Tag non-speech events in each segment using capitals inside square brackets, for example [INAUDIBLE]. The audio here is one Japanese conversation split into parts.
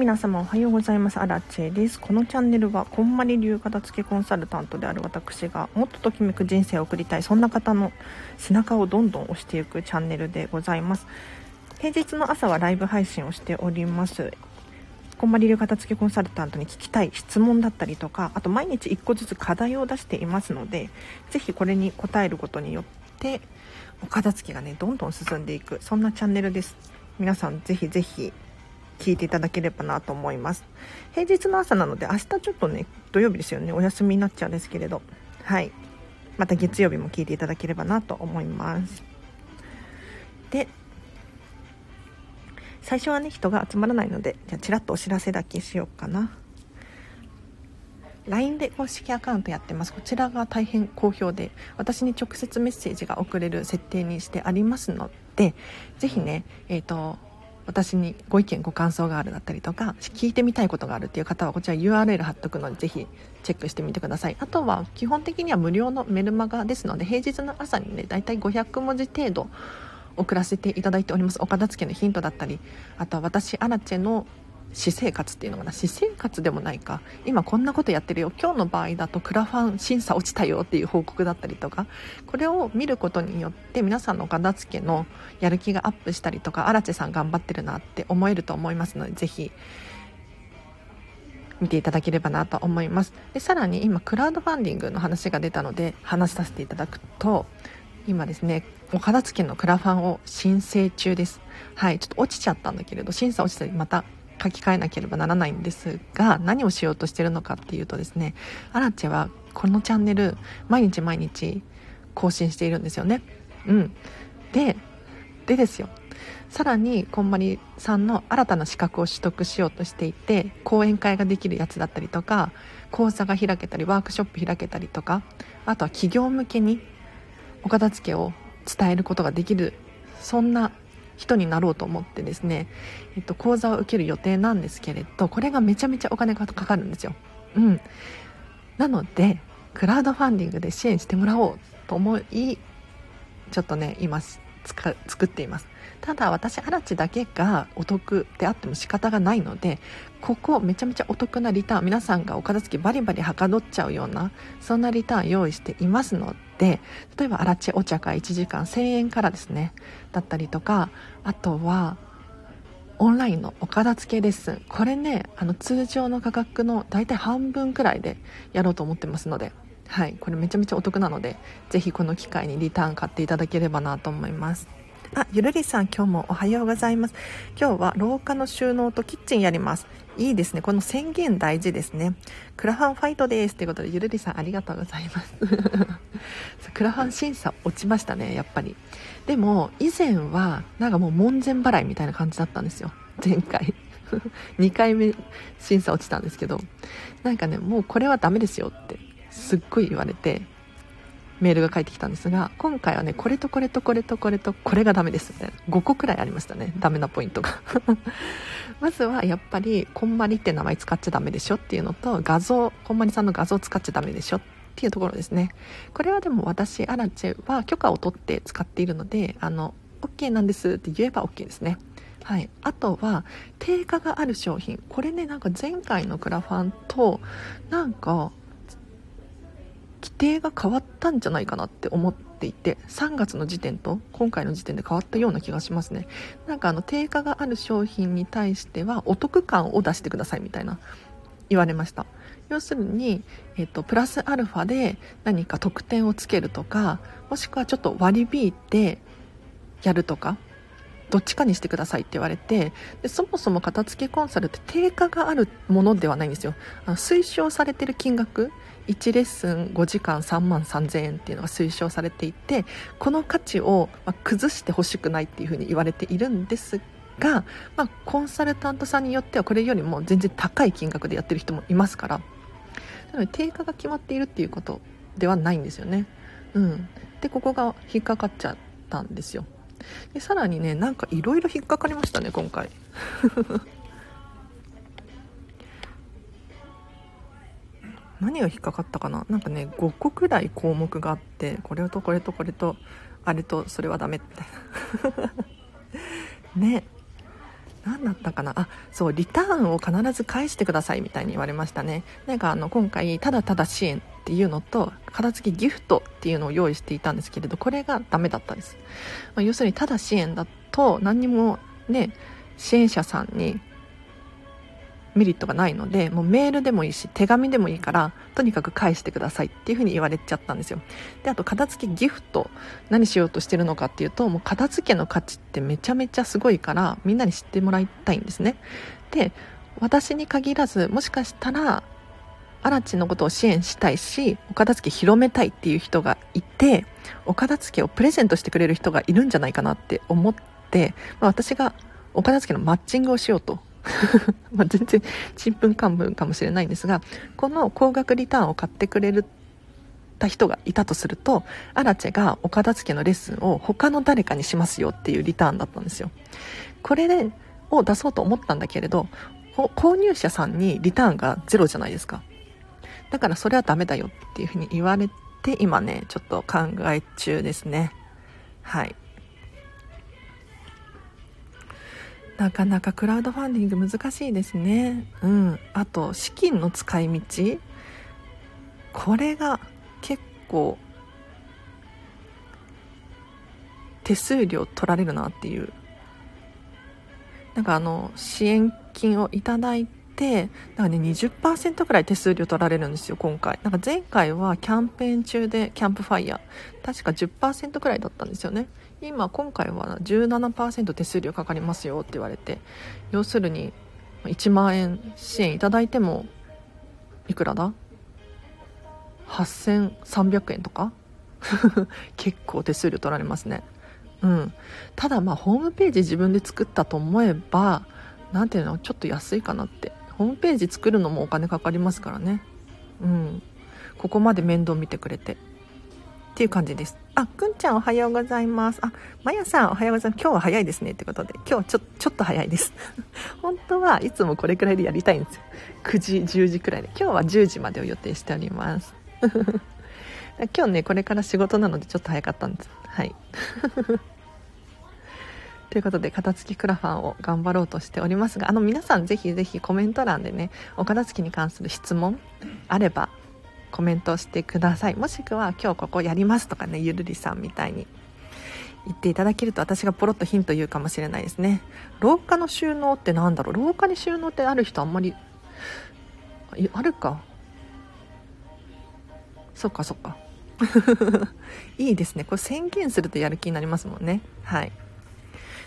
皆様おはようございます。アラチェです。このチャンネルはこんまり流片付けコンサルタントである私がもっとときめく人生を送りたいそんな方の背中をどんどん押していくチャンネルでございます。平日の朝はライブ配信をしております。こんまり流片付けコンサルタントに聞きたい質問だったりとかあと毎日1個ずつ課題を出していますのでぜひこれに答えることによってお片付けがねどんどん進んでいくそんなチャンネルです。皆さんぜひぜひ聞いていただければなと思います。平日の朝なので明日ちょっとね土曜日ですよね。お休みになっちゃうんですけれど。はい。また月曜日も聞いていただければなと思います。で最初はね人が集まらないのでじゃあちらっとお知らせだけしようかな。LINE で公式アカウントやってます。こちらが大変好評で私に直接メッセージが送れる設定にしてありますのでぜひねえっ、ー、と私にご意見ご感想があるだったりとか聞いてみたいことがあるっていう方はこちら URL 貼っとくのでぜひチェックしてみてください。あとは基本的には無料のメルマガですので平日の朝にねだいたい500文字程度送らせていただいております。お片付けのヒントだったりあとは私アラチェの私生活っていうのかな？私生活でもないか。今こんなことやってるよ。今日の場合だとクラファン審査落ちたよっていう報告だったりとかこれを見ることによって皆さんの片付けのやる気がアップしたりとか荒地さん頑張ってるなって思えると思いますのでぜひ見ていただければなと思います。でさらに今クラウドファンディングの話が出たので話させていただくと今ですねお片付けのクラファンを申請中です。はいちょっと落ちちゃったんだけれど審査落ちたりまた書き換えなければならないんですが何をしようとしてるのかっていうとですねアラチェはこのチャンネル毎日毎日更新しているんですよね。うん。ででですよ。さらにこんまりさんの新たな資格を取得しようとしていて講演会ができるやつだったりとか講座が開けたりワークショップ開けたりとかあとは企業向けにお片付けを伝えることができるそんな人になろうと思ってですね、えっと、講座を受ける予定なんですけれどこれがめちゃめちゃお金がかかるんですよ。うん、なのでクラウドファンディングで支援してもらおうと思いちょっとね今作っていますただ私アラチだけがお得であっても仕方がないのでここめちゃめちゃお得なリターン皆さんがお片付けバリバリはかどっちゃうようなそんなリターン用意していますので例えばアラチお茶会1時間1000円からですねだったりとかあとはオンラインのお片付けレッスンこれねあの通常の価格の大体半分くらいでやろうと思ってますのではいこれめちゃめちゃお得なのでぜひこの機会にリターン買っていただければなと思いますあ、ゆるりさん今日もおはようございます。今日は廊下の収納とキッチンやります。いいですね。この宣言大事ですね。クラファンファイトです。ということで、ゆるりさんありがとうございます。[LAUGHS] クラファン審査落ちましたね、やっぱり。でも、以前は、なんかもう門前払いみたいな感じだったんですよ。前回。[LAUGHS] 2回目審査落ちたんですけど、なんかね、もうこれはダメですよって、すっごい言われて、メールが返ってきたんですが今回はねこれとこれとこれとこれとこれがダメですみたいな5個くらいありましたねダメなポイントが。[LAUGHS] まずはやっぱりこんまりって名前使っちゃダメでしょっていうのと画像こんまりさんの画像使っちゃダメでしょっていうところですね。これはでも私アラチェは許可を取って使っているのであの OK なんですって言えば OK ですね。はい、あとは定価がある商品。これねなんか前回のクラファンとなんか規定が変わったんじゃないかなって思っていて3月の時点と今回の時点で変わったような気がしますね。なんかあの定価がある商品に対してはお得感を出してくださいみたいな言われました。要するに、えっと、プラスアルファで何か特典をつけるとかもしくはちょっと割り引いてやるとかどっちかにしてくださいって言われてでそもそも片付けコンサルって定価があるものではないんですよ。あの推奨されてる金額1レッスン5時間3万3000円っていうのが推奨されていてこの価値を崩してほしくないっていうふうに言われているんですが、まあ、コンサルタントさんによってはこれよりも全然高い金額でやってる人もいますからなので定価が決まっているっていうことではないんですよね。うん、でここが引っかかっちゃったんですよ。でさらにねなんかいろいろ引っかかりましたね今回。何が引っかかったかな？なんかね5個くらい項目があってこれとこれとこれとあれとそれはダメみたいな。[LAUGHS] ね。何だったかな？あそうリターンを必ず返してくださいみたいに言われましたね。なんかあの今回ただただ支援っていうのと片付けギフトっていうのを用意していたんですけれどこれがダメだったです、まあ、要するにただ支援だと何にもね支援者さんにメリットがないのでもうメールでもいいし手紙でもいいからとにかく返してくださいっていうふうに言われちゃったんですよ。であと片付けギフト何しようとしてるのかっていうともう片付けの価値ってめちゃめちゃすごいからみんなに知ってもらいたいんですね。で私に限らずもしかしたらアラチのことを支援したいしお片付け広めたいっていう人がいてお片付けをプレゼントしてくれる人がいるんじゃないかなって思って、まあ、私がお片付けのマッチングをしようと [LAUGHS] ま全然ちんぷんかんぷんかもしれないんですがこの高額リターンを買ってくれるた人がいたとするとアラチェがお片付けのレッスンを他の誰かにしますよっていうリターンだったんですよ。これでを出そうと思ったんだけれど購入者さんにリターンがゼロじゃないですか。だからそれはダメだよっていうふうに言われて今ねちょっと考え中ですね。はい。なかなかクラウドファンディング難しいですね。うん。あと資金の使い道。これが結構手数料取られるなっていう。なんかあの支援金をいただいてなんかね20%くらい手数料取られるんですよ今回。なんか前回はキャンペーン中でキャンプファイヤー。確か10%くらいだったんですよね。今今回は17%手数料かかりますよって言われて。要するに1万円支援いただいてもいくらだ？8300円とか？[LAUGHS] 結構手数料取られますね。うん。ただまあホームページ自分で作ったと思えば何ていうのちょっと安いかなって。ホームページ作るのもお金かかりますからねうんここまで面倒見てくれてっていう感じです。あ、くんちゃんおはようございます。あ、まやさんおはようございます。今日は早いですね。ってことで、今日はちょ、ちょっと早いです。[LAUGHS] 本当はいつもこれくらいでやりたいんですよ。9時、10時くらいで。今日は10時までを予定しております。[LAUGHS] 今日ね、これから仕事なのでちょっと早かったんです。はい。ということで、片付きクラファンを頑張ろうとしておりますが、あの皆さんぜひぜひコメント欄でね、お片付きに関する質問あればコメントしてください。もしくは今日ここやりますとかねゆるりさんみたいに。言っていただけると私がポロッとヒント言うかもしれないですね。廊下の収納って何だろう？廊下に収納ってある人あんまりあるか？そっかそっか。[LAUGHS] いいですね。これ宣言するとやる気になりますもんね。はい。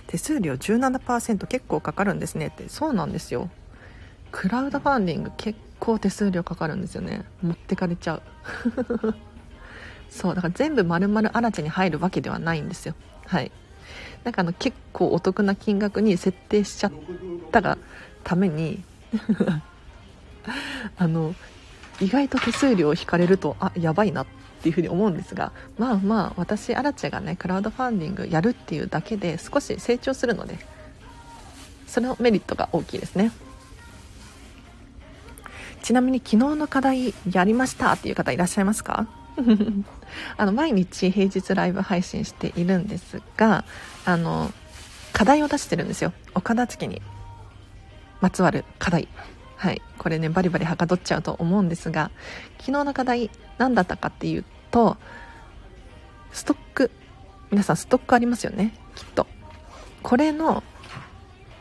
手数料17%結構かかるんですね。ってそうなんですよ。クラウドファンディング結構手数料かかるんですよね。持ってかれちゃう。[LAUGHS] そうだから全部丸々アラチェに入るわけではないんですよ。はい。なんかあの結構お得な金額に設定しちゃったがために [LAUGHS] あの意外と手数料を引かれるとあやばいなっていうふうに思うんですがまあまあ私アラチェがねクラウドファンディングやるっていうだけで少し成長するのでそのメリットが大きいですね。ちなみに昨日の課題やりましたっていう方いらっしゃいますか？[LAUGHS] あの毎日平日ライブ配信しているんですがあの課題を出してるんですよ。お片付にまつわる課題。はい。これねバリバリはかどっちゃうと思うんですが昨日の課題何だったかっていうとストック。皆さんストックありますよね？きっと。これの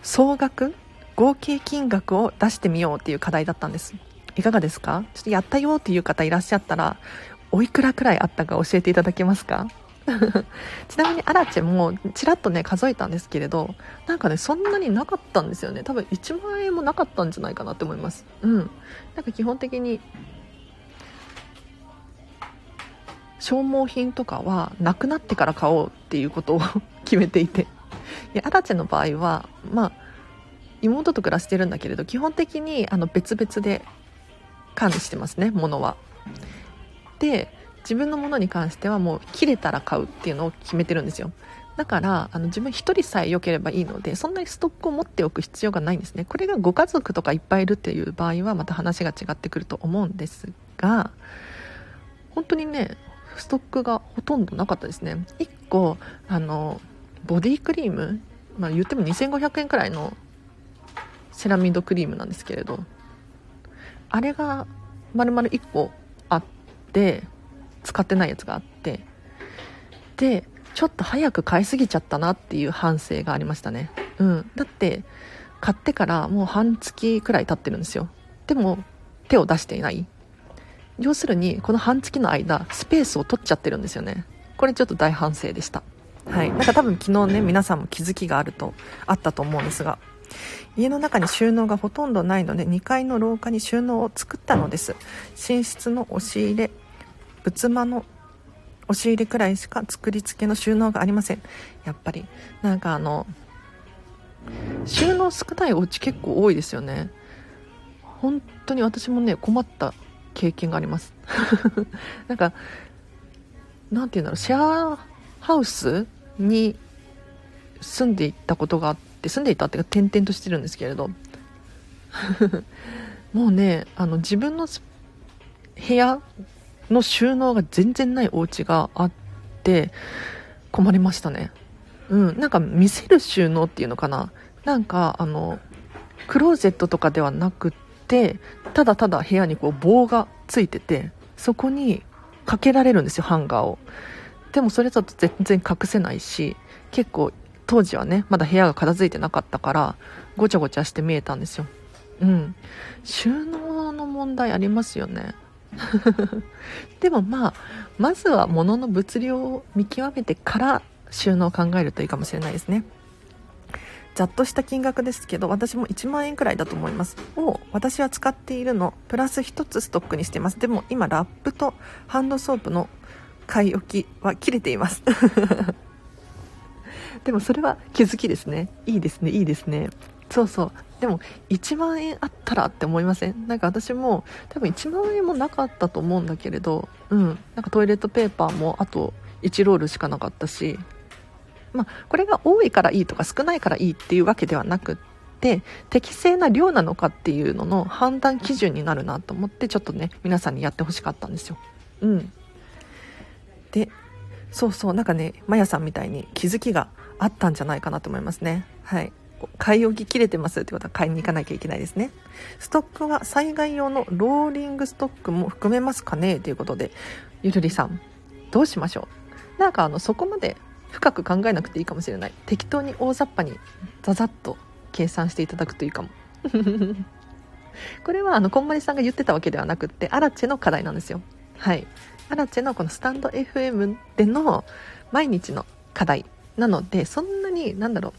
総額合計金額を出してみようっていう課題だったんです。いかがですか？ちょっとやったよっていう方いらっしゃったら、おいくらくらいあったか教えていただけますか？[LAUGHS] ちなみにアラチェもちらっとね数えたんですけれどなんかねそんなになかったんですよね。多分1万円もなかったんじゃないかなって思います。うん。なんか基本的に消耗品とかはなくなってから買おうっていうことを [LAUGHS] 決めていて。いやアラチェの場合はまあ妹と暮らしてるんだけれど基本的にあの別々で管理してますね物は。で自分のものに関してはもう切れたら買うっていうのを決めてるんですよ。だからあの自分1人さえ良ければいいのでそんなにストックを持っておく必要がないんですね。これがご家族とかいっぱいいるっていう場合はまた話が違ってくると思うんですが本当にねストックがほとんどなかったですね。1個あのボディクリーム、まあ、言っても2500円くらいのセラミドクリームなんですけれどあれが丸々1個あって使ってないやつがあってでちょっと早く買いすぎちゃったなっていう反省がありましたね。うん。だって買ってからもう半月くらい経ってるんですよ。でも手を出していない。要するにこの半月の間スペースを取っちゃってるんですよね。これちょっと大反省でした。はい。なんか多分昨日ね皆さんも気づきがあるとあったと思うんですが家の中に収納がほとんどないので2階の廊下に収納を作ったのです。寝室の押し入れ仏間の押し入れくらいしか作り付けの収納がありません。やっぱり。なんかあの収納少ないお家結構多いですよね。本当に私もね困った経験があります。[LAUGHS] なんかなんて言うんだろう。シェアハウスに住んでいたことがあって住んでいたっていうか転々としてるんですけれど。[LAUGHS] もうねあの自分の部屋の収納が全然ないお家があって困りましたね。うんなんか見せる収納っていうのかな。なんかあのクローゼットとかではなくってただただ部屋にこう棒がついててそこにかけられるんですよハンガーを。でもそれだと全然隠せないし結構当時はねまだ部屋が片付いてなかったからごちゃごちゃして見えたんですよ。うん。収納の問題ありますよね。[LAUGHS] でもまあまずは物の物量を見極めてから収納を考えるといいかもしれないですね。ざっとした金額ですけど私も1万円くらいだと思います。を私は使っているのプラス1つストックにしています。でも今ラップとハンドソープの買い置きは切れています。[LAUGHS] でもそれは気づきですね。いいですねいいですね。そうそう。でも1万円あったらって思いません？なんか私も多分1万円もなかったと思うんだけれどうんなんかトイレットペーパーもあと1ロールしかなかったしまあ、これが多いからいいとか少ないからいいっていうわけではなくって適正な量なのかっていうのの判断基準になるなと思ってちょっとね皆さんにやってほしかったんですよ。うん、でそうそうなんかねまやさんみたいに気づきがあったんじゃないかなと思いますね。はい買い置き切れてますってことは買いに行かなきゃいけないですね。ストックは災害用のローリングストックも含めますかね？ということで、ゆるりさん、どうしましょう？なんかあの、そこまで深く考えなくていいかもしれない。適当に大雑把にザザッと計算していただくといいかも。[LAUGHS] これはあのこんまりさんが言ってたわけではなくってアラチェの課題なんですよ。はい。アラチェのこのスタンド FM での毎日の課題なのでそんなになんだろう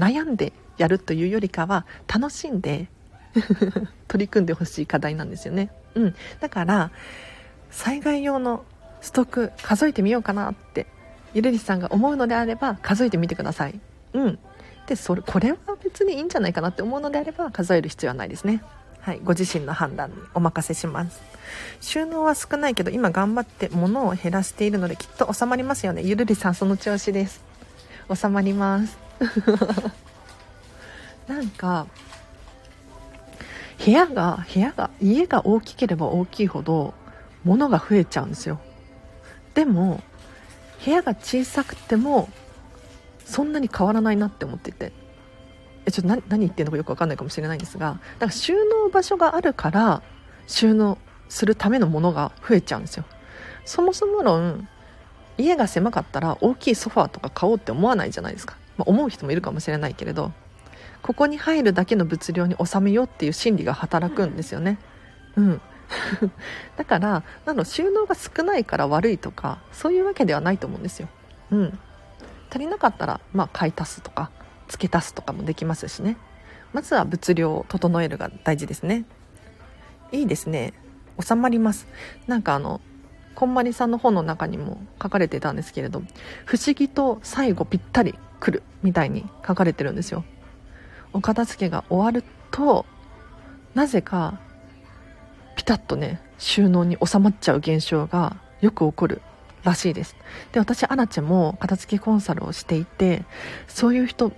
悩んでやるというよりかは楽しんで [LAUGHS] 取り組んでほしい課題なんですよね。うん。だから災害用のストック数えてみようかなってゆるりさんが思うのであれば数えてみてください。うん。でそれこれは別にいいんじゃないかなって思うのであれば数える必要はないですね。はい。ご自身の判断にお任せします。収納は少ないけど今頑張って物を減らしているのできっと収まりますよね。ゆるりさんその調子です。収まります。[LAUGHS] なんか部屋が部屋が家が大きければ大きいほど物が増えちゃうんですよ。でも部屋が小さくてもそんなに変わらないなって思っていて。えちょっと何言ってるのかよく分かんないかもしれないんですがだから収納場所があるから収納するためのものが増えちゃうんですよ。そもそも論家が狭かったら大きいソファーとか買おうって思わないじゃないですか、まあ、思う人もいるかもしれないけれどここに入るだけの物量に収めようっていう心理が働くんですよね。うん。[LAUGHS] だからなの収納が少ないから悪いとかそういうわけではないと思うんですよ。うん、足りなかったら、まあ、買い足すとか付け足すとかもできますしね。まずは物量を整えるが大事ですね。いいですね。収まります。なんかあのこんまりさんの本の中にも書かれてたんですけれど不思議と最後ぴったり来るみたいに書かれてるんですよ。お片付けが終わるとなぜかピタッとね収納に収まっちゃう現象がよく起こるらしいです。で私アラチェも片付けコンサルをしていてそういう人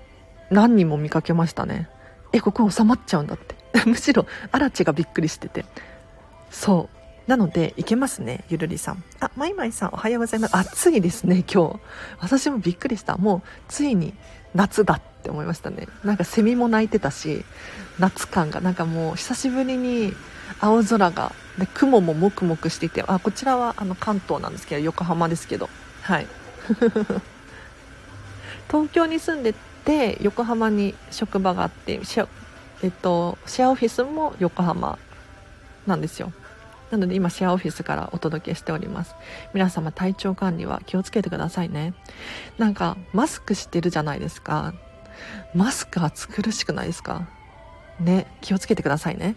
何人も見かけましたね。えここ収まっちゃうんだって。[LAUGHS] むしろアラチェがびっくりしてて。そう。なのでいけますねゆるりさん。あマイマイさんおはようございます。暑いですね今日。私もびっくりした。もうついに夏だって思いましたね。なんかセミも鳴いてたし夏感がなんかもう久しぶりに青空がで雲ももくもくしていてあこちらはあの関東なんですけど横浜ですけど。はい。[LAUGHS] 東京に住んでて横浜に職場があってシェ,、えっと、シェアオフィスも横浜なんですよ。なので今シェアオフィスからお届けしております。皆様体調管理は気をつけてくださいね。なんかマスクしてるじゃないですか。マスク暑苦しくないですか。ね気をつけてくださいね。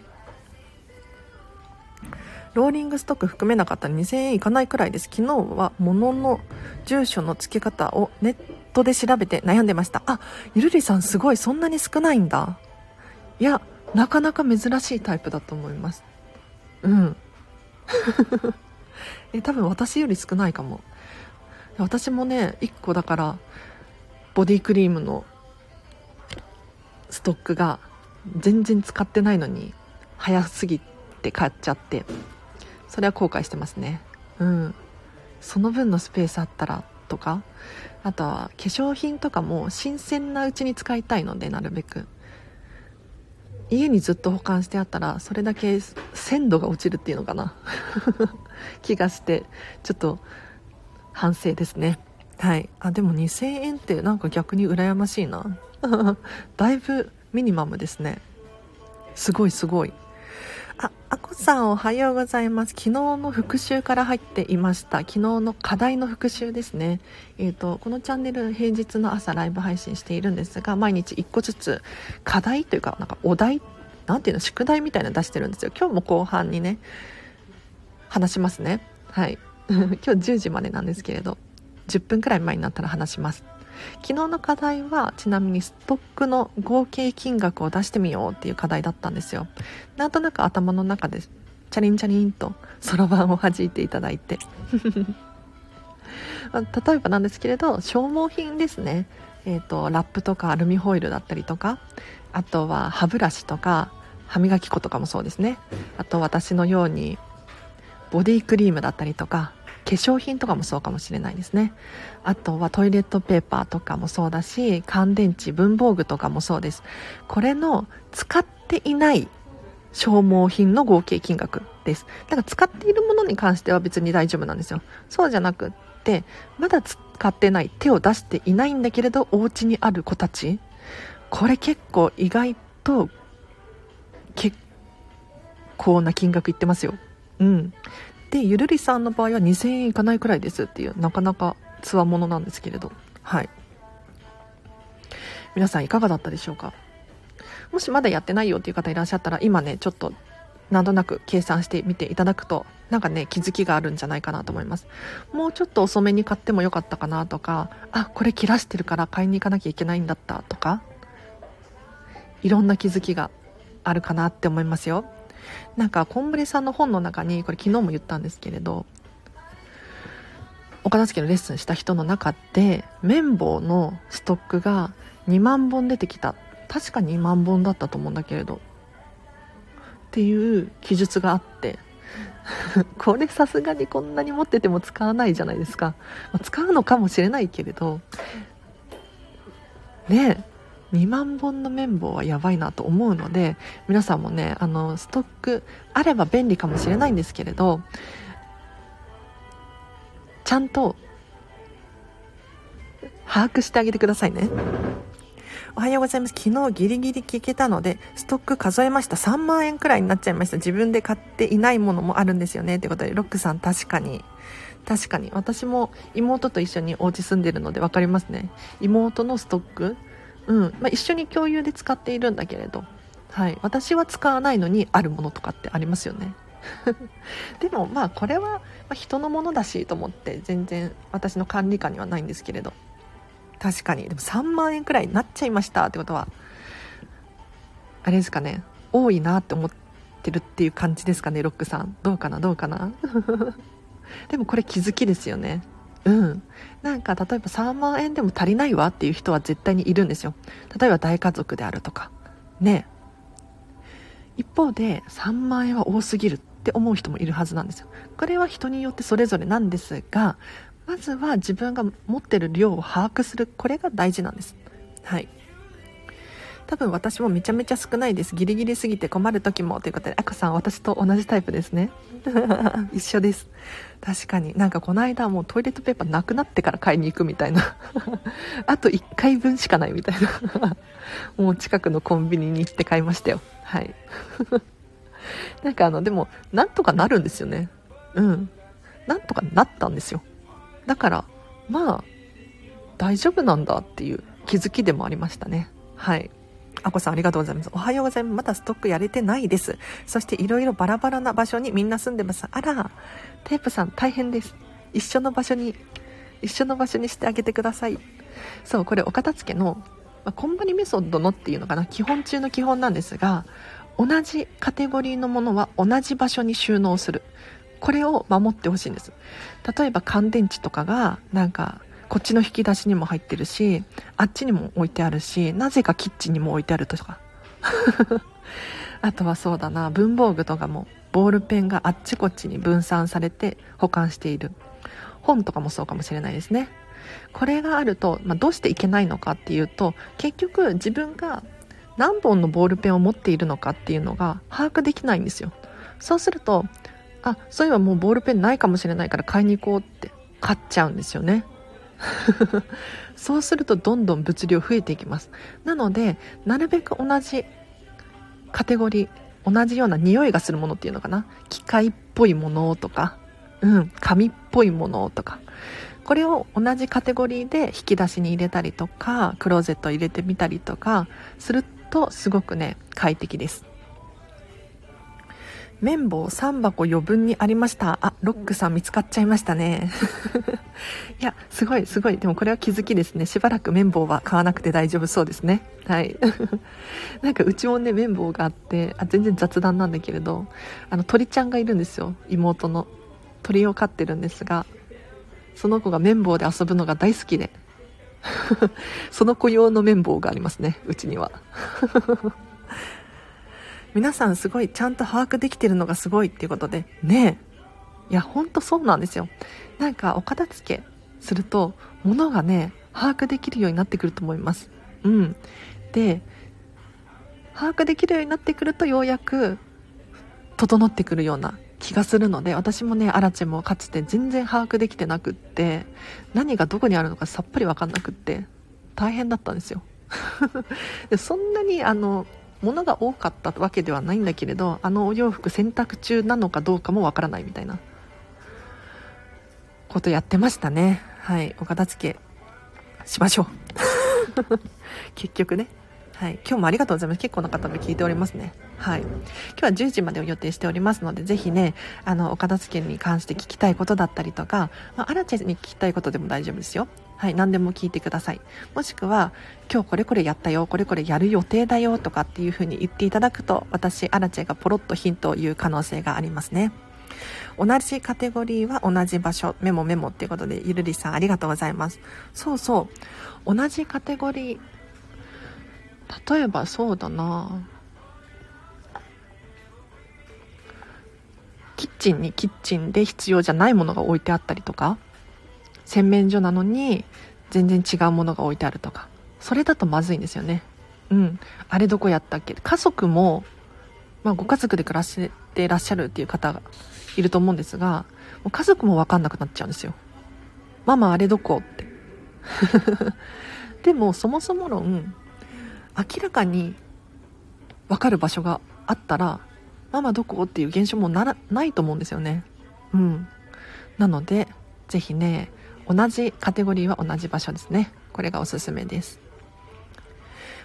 ローリングストック含めなかったら2000円いかないくらいです。昨日は物の住所の付け方をネットで調べて悩んでました。あゆるりさんすごいそんなに少ないんだ。いやなかなか珍しいタイプだと思います。うん。[LAUGHS] え多分私より少ないかも。私もね1個だからボディクリームのストックが全然使ってないのに早すぎて買っちゃってそれは後悔してますね。うん。その分のスペースあったらとかあとは化粧品とかも新鮮なうちに使いたいのでなるべく。家にずっと保管してあったらそれだけ鮮度が落ちるっていうのかな。[LAUGHS] 気がしてちょっと反省ですね。はい。あでも2000円ってなんか逆に羨ましいな。[LAUGHS] だいぶミニマムですね。すごいすごい。あ、あこさんおはようございます。昨日の復習から入っていました。昨日の課題の復習ですね。えっ、ー、と、このチャンネル平日の朝ライブ配信しているんですが、毎日1個ずつ課題というか、なんかお題、なんていうの、宿題みたいなの出してるんですよ。今日も後半にね、話しますね。はい。[LAUGHS] 今日10時までなんですけれど、10分くらい前になったら話します。昨日の課題はちなみにストックの合計金額を出してみようっていう課題だったんですよ。なんとなく頭の中でチャリンチャリンとそろばんを弾いていただいて。[LAUGHS] 例えばなんですけれど消耗品ですね。えーと、ラップとかアルミホイルだったりとかあとは歯ブラシとか歯磨き粉とかもそうですね。あと私のようにボディクリームだったりとか化粧品とかもそうかもしれないですね。あとはトイレットペーパーとかもそうだし乾電池文房具とかもそうです。これの使っていない消耗品の合計金額です。だから使っているものに関しては別に大丈夫なんですよ。そうじゃなくってまだ使ってない手を出していないんだけれどお家にある子たち。これ結構意外と結構な金額いってますよ。うん。でゆるりさんの場合は2000円いかないくらいですっていうなかなかつわものなんですけれど。はい。皆さんいかがだったでしょうか？もしまだやってないよっていう方いらっしゃったら今ねちょっとなんとなく計算してみていただくとなんかね気づきがあるんじゃないかなと思います。もうちょっと遅めに買ってもよかったかなとかあこれ切らしてるから買いに行かなきゃいけないんだったとかいろんな気づきがあるかなって思いますよ。なんかコンブレさんの本の中にこれ昨日も言ったんですけれどお片付けのレッスンした人の中で綿棒のストックが2万本出てきた。確か2万本だったと思うんだけれど。っていう記述があって [LAUGHS] これさすがにこんなに持ってても使わないじゃないですか、まあ、使うのかもしれないけれどねえ2万本の綿棒はやばいなと思うので皆さんもねあのストックあれば便利かもしれないんですけれどちゃんと把握してあげてくださいね。おはようございます。昨日ギリギリ聞けたのでストック数えました。3万円くらいになっちゃいました。自分で買っていないものもあるんですよね。ということでロックさん確かに。確かに。私も妹と一緒にお家住んでるので分かりますね。妹のストックうん。まあ、一緒に共有で使っているんだけれど、はい、私は使わないのにあるものとかってありますよね。[LAUGHS] でもまあこれは人のものだしと思って全然私の管理下にはないんですけれど。確かに。でも3万円くらいになっちゃいましたってことはあれですかね。多いなって思ってるっていう感じですかねロックさん。どうかなどうかな。[LAUGHS] でもこれ気づきですよね。うん。なんか例えば3万円でも足りないわっていう人は絶対にいるんですよ。例えば大家族であるとか。ね。一方で3万円は多すぎるって思う人もいるはずなんですよ。これは人によってそれぞれなんですがまずは自分が持ってる量を把握する。これが大事なんです。はい。多分私もめちゃめちゃ少ないです。ギリギリすぎて困る時もということであこさん私と同じタイプですね。一緒です。確かに。なんかこの間もうトイレットペーパーなくなってから買いに行くみたいな。あと1回分しかないみたいな。もう近くのコンビニに行って買いましたよ。はい。なんかあのでもなんとかなるんですよね。うん。なんとかなったんですよ。だからまあ大丈夫なんだっていう気づきでもありましたね。はいあこさんありがとうございます。おはようございます。まだストックやれてないです。そしていろいろバラバラな場所にみんな住んでます。あら、テープさん大変です。一緒の場所に、一緒の場所にしてあげてください。そう、これお片付けの、まあ、コンバニメソッドのっていうのかな、基本中の基本なんですが、同じカテゴリーのものは同じ場所に収納する。これを守ってほしいんです。例えば乾電池とかが、なんか、こっちの引き出しにも入ってるしあっちにも置いてあるしなぜかキッチンにも置いてあるとか。[LAUGHS] あとはそうだな文房具とかもボールペンがあっちこっちに分散されて保管している。本とかもそうかもしれないですね。これがあると、まあ、どうしていけないのかっていうと結局自分が何本のボールペンを持っているのかっていうのが把握できないんですよ。そうするとあそういえばもうボールペンないかもしれないから買いに行こうって買っちゃうんですよね。[LAUGHS] そうするとどんどん物量増えていきます。なのでなるべく同じカテゴリー同じような匂いがするものっていうのかな。機械っぽいものとかうん紙っぽいものとか。これを同じカテゴリーで引き出しに入れたりとかクローゼット入れてみたりとかするとすごくね快適です。綿棒3箱余分にありました。あ、ロックさん見つかっちゃいましたね。[LAUGHS] いや、すごい、すごい。でもこれは気づきですね。しばらく綿棒は買わなくて大丈夫そうですね。はい。[LAUGHS] なんかうちもね、綿棒があって、あ、全然雑談なんだけれど、あの、鳥ちゃんがいるんですよ。妹の。鳥を飼ってるんですが、その子が綿棒で遊ぶのが大好きで。[LAUGHS] その子用の綿棒がありますね、うちには。皆さんすごいちゃんと把握できてるのがすごいっていうことで。ねえ。いやほんとそうなんですよ。なんかお片付けすると物がね把握できるようになってくると思います。うん。で把握できるようになってくるとようやく整ってくるような気がするので私もねアラチェもかつて全然把握できてなくって何がどこにあるのかさっぱり分かんなくって大変だったんですよ。[LAUGHS] でそんなにあの物が多かったわけではないんだけれどあのお洋服洗濯中なのかどうかもわからないみたいなことやってましたねはいお片付けしましょう [LAUGHS] 結局ねはい、今日もありがとうございます。結構な方も聞いておりますね。はい。今日は10時までを予定しておりますので、ぜひね、あの、お片付けに関して聞きたいことだったりとか、まあ、アラチェに聞きたいことでも大丈夫ですよ。はい、何でも聞いてください。もしくは、今日これこれやったよ、これこれやる予定だよとかっていう風に言っていただくと、私、アラチェがポロッとヒントを言う可能性がありますね。同じカテゴリーは同じ場所、メモメモっていうことで、ゆるりさんありがとうございます。そうそう、同じカテゴリー、例えばそうだなキッチンにキッチンで必要じゃないものが置いてあったりとか洗面所なのに全然違うものが置いてあるとか。それだとまずいんですよね。うん。あれどこやったっけ？家族も、まあ、ご家族で暮らしてらっしゃるっていう方がいると思うんですがもう家族も分かんなくなっちゃうんですよ。ママあれどこって。[LAUGHS] でもそもそも論明らかに分かる場所があったらママどこっていう現象もならないと思うんですよね。うん。なので是非ね同じカテゴリーは同じ場所ですね。これがおすすめです。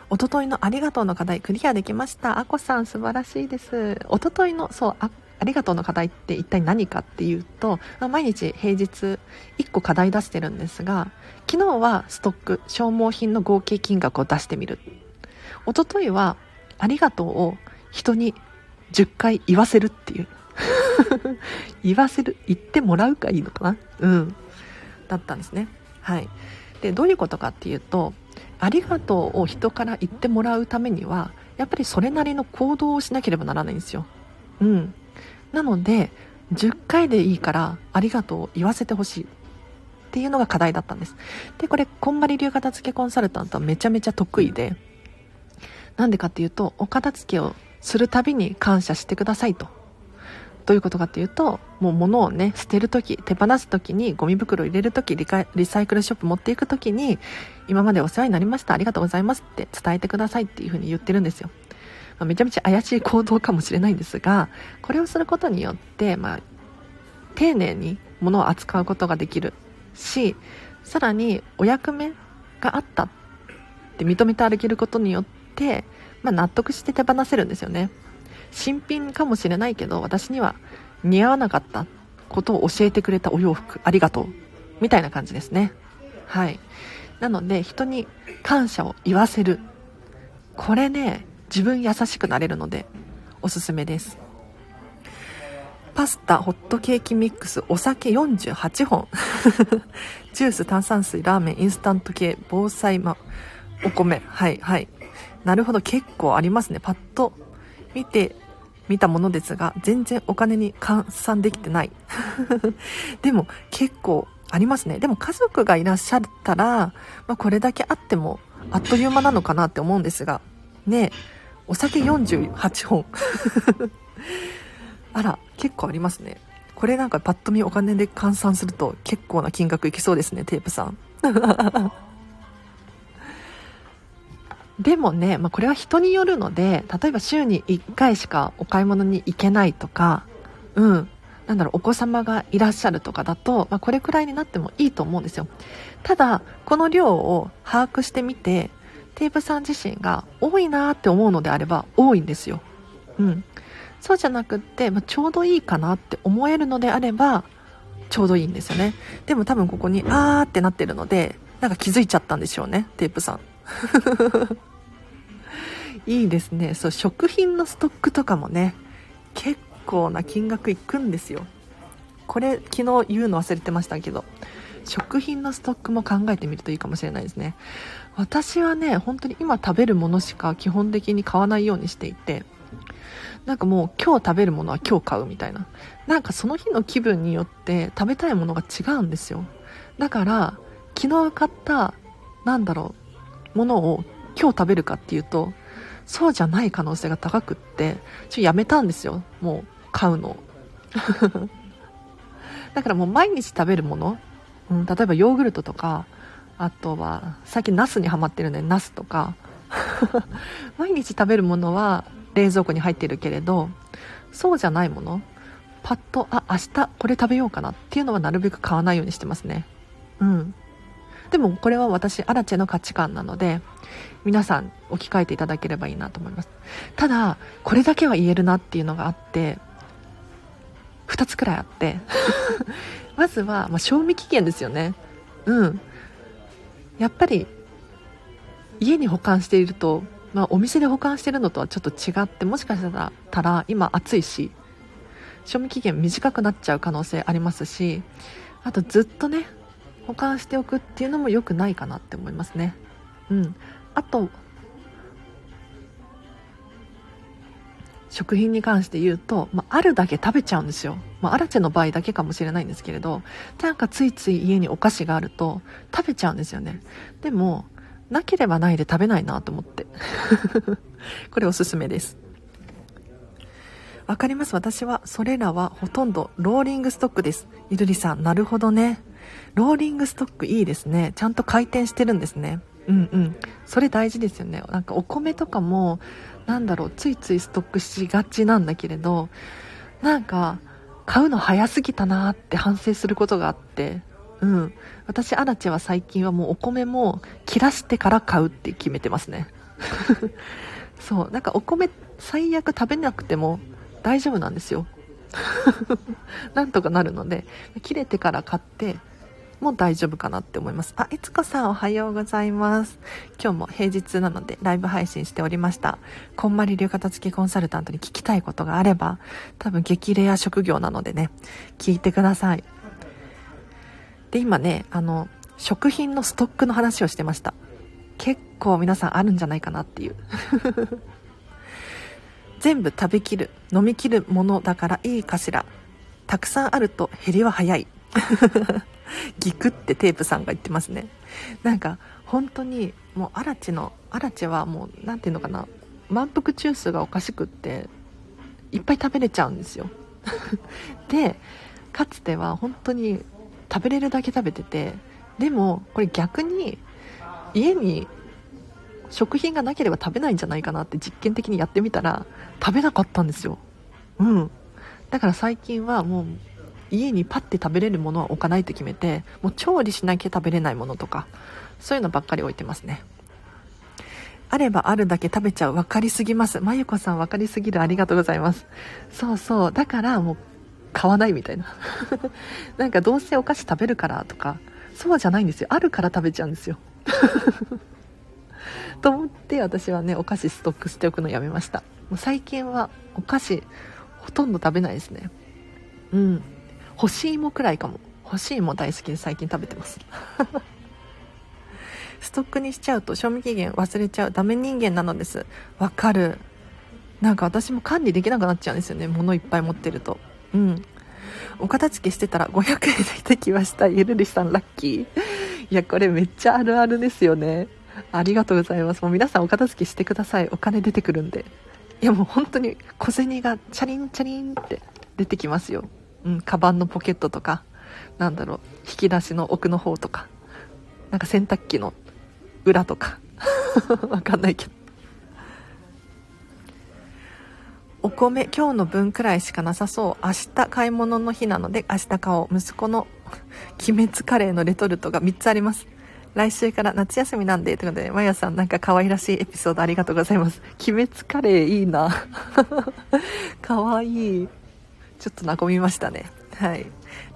おとといのありがとうの課題クリアできました。あこさん素晴らしいです。おとといのそうあありがとうの課題って一体何かっていうと、ま、毎日平日1個課題出してるんですが昨日はストック消耗品の合計金額を出してみる。おとといはありがとうを人に10回言わせるっていう。[LAUGHS] 言わせる言ってもらうかいいのかな？うん。だったんですね。はい。で、どういうことかっていうと、ありがとうを人から言ってもらうためには、やっぱりそれなりの行動をしなければならないんですよ。うん。なので、10回でいいから、ありがとうを言わせてほしい。っていうのが課題だったんです。で、これ、こんまり流片付けコンサルタントはめちゃめちゃ得意で、なんでかっていうとお片付けをするたびに感謝してくださいとどういうことかっていうともう物をね捨てる時手放す時にゴミ袋入れる時リリサイクルショップ持っていく時に今までお世話になりましたありがとうございますって伝えてくださいっていうふうに言ってるんですよ、まあ、めちゃめちゃ怪しい行動かもしれないんですがこれをすることによって、まあ、丁寧に物を扱うことができるしさらにお役目があったって認めて歩けることによって、まあ、納得して手放せるんですよね。新品かもしれないけど私には似合わなかったことを教えてくれたお洋服ありがとうみたいな感じですねはいなので人に感謝を言わせるこれね自分優しくなれるのでおすすめですパスタ、ホットケーキミックス、お酒48本。[LAUGHS] ジュース、炭酸水、ラーメン、インスタント系、防災、ま、お米。はい、はい。なるほど、結構ありますね。パッと見てみたものですが、全然お金に換算できてない。[LAUGHS] でも結構ありますね。でも家族がいらっしゃったら、まあ、これだけあってもあっという間なのかなって思うんですが、ねお酒48本。[LAUGHS] あら、結構ありますね。これなんかパッと見お金で換算すると結構な金額いきそうですね、テープさん。でもね、まあ、これは人によるので、例えば週に1回しかお買い物に行けないとか、うん、なんだろう、お子様がいらっしゃるとかだと、まあ、これくらいになってもいいと思うんですよ。ただ、この量を把握してみて、テープさん自身が多いなって思うのであれば多いんですよ。うん。そうじゃなくって、まあ、ちょうどいいかなって思えるのであれば、ちょうどいいんですよね。でも多分ここに、あーってなってるので、なんか気づいちゃったんでしょうね、テープさん。いいですね。そう食品のストックとかもね結構な金額いくんですよ。これ昨日言うの忘れてましたけど食品のストックも考えてみるといいかもしれないですね。私はね本当に今食べるものしか基本的に買わないようにしていてなんかもう今日食べるものは今日買うみたいな。なんかその日の気分によって食べたいものが違うんですよ。だから昨日買ったなんだろうものを今日食べるかっていうとそうじゃない可能性が高くって、ちょやめたんですよ。もう、買うの。[LAUGHS] だからもう毎日食べるもの、うん、例えばヨーグルトとか、あとは、最近ナスにハマってるんで、ナスとか、[LAUGHS] 毎日食べるものは冷蔵庫に入ってるけれど、そうじゃないもの、パッと、あ、明日これ食べようかなっていうのはなるべく買わないようにしてますね。うん。でもこれは私、アラチェの価値観なので、皆さん置き換えていただければいいなと思います。ただ、これだけは言えるなっていうのがあって、2つくらいあって [LAUGHS] まずは、まあ、賞味期限ですよね。うん。やっぱり、家に保管していると、まあ、お店で保管してるのとはちょっと違って、もしかしたら今暑いし、賞味期限短くなっちゃう可能性ありますし、あとずっとね、保管しておくっていうのも良くないかなって思いますねうんあと食品に関して言うと、まあ、あるだけ食べちゃうんですよ。まあ、アラチェの場合だけかもしれないんですけれど、なんかついつい家にお菓子があると食べちゃうんですよね。でも、なければないで食べないなと思って。[LAUGHS] これおすすめです。わかります？私は、それらはほとんどローリングストックです。ゆるりさん、なるほどね。ローリングストックいいですね。ちゃんと回転してるんですね。うんうん。それ大事ですよね。なんかお米とかも、なんだろう、ついついストックしがちなんだけれど、なんか、買うの早すぎたなって反省することがあって、うん。私、アラチェは最近はもうお米も切らしてから買うって決めてますね。[LAUGHS] そう。なんかお米最悪食べなくても大丈夫なんですよ。[LAUGHS] なんとかなるので、切れてから買って、も大丈夫かなって思います。あ、いつこさんおはようございます。今日も平日なのでライブ配信しておりました。こんまり流片付きコンサルタントに聞きたいことがあれば、多分激レア職業なのでね、聞いてください。で、今ね、あの、食品のストックの話をしてました。結構皆さんあるんじゃないかなっていう。[LAUGHS] 全部食べきる、飲みきるものだからいいかしら。たくさんあると減りは早い。ギクってテープさんが言ってますね。なんか、本当に、もう、アラチの、アラチはもう、なんていうのかな、満腹中枢がおかしくっていっぱい食べれちゃうんですよ。[LAUGHS] でかつては本当に食べれるだけ食べててでもこれ逆に家に食品がなければ食べないんじゃないかなって実験的にやってみたら食べなかったんですよ。うん。だから最近はもう家にパッて食べれるものは置かないと決めてもう調理しなきゃ食べれないものとかそういうのばっかり置いてますね。あればあるだけ食べちゃう。分かりすぎます。まゆこさん分かりすぎる。ありがとうございます。そうそう。だからもう買わないみたいな。[LAUGHS] なんかどうせお菓子食べるからとかそうじゃないんですよ。あるから食べちゃうんですよ。[LAUGHS] と思って私はねお菓子ストックしておくのやめました。もう最近はお菓子ほとんど食べないですね。うん。干し芋くらいかも。干し芋大好きで最近食べてます。[LAUGHS] ストックにしちゃうと賞味期限忘れちゃうダメ人間なのです。わかる。なんか私も管理できなくなっちゃうんですよね。物いっぱい持ってると。うん。お片付けしてたら500円出てきましたゆるりさんラッキー。いやこれめっちゃあるあるですよね。ありがとうございます。もう皆さんお片付けしてください。お金出てくるんで。いやもう本当に小銭がチャリンチャリンって出てきますよ。うんカバンのポケットとかなんだろう引き出しの奥の方とかなんか洗濯機の裏とか。[LAUGHS] わかんないけど。お米今日の分くらいしかなさそう。明日買い物の日なので明日買おう。息子の鬼滅カレーのレトルトが3つあります。来週から夏休みなんでということでまやさんなんか可愛らしいエピソードありがとうございます。鬼滅カレーいいな。[LAUGHS] 可愛い。ちょっと和みましたね。はい。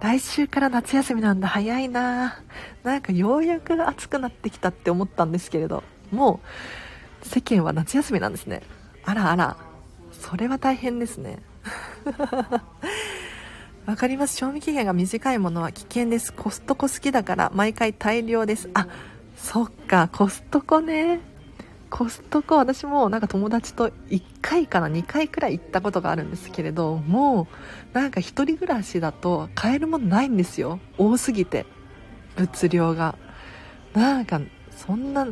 来週から夏休みなんだ。早いな。なんかようやく暑くなってきたって思ったんですけれど。もう世間は夏休みなんですね。あらあら。それは大変ですね。[LAUGHS] わかります。賞味期限が短いものは危険です。コストコ好きだから毎回大量です。あそっか。コストコね。コストコ私もなんか友達と1回から2回くらい行ったことがあるんですけれどもうなんか1人暮らしだと買えるものないんですよ。多すぎて。物量が。なんかそんな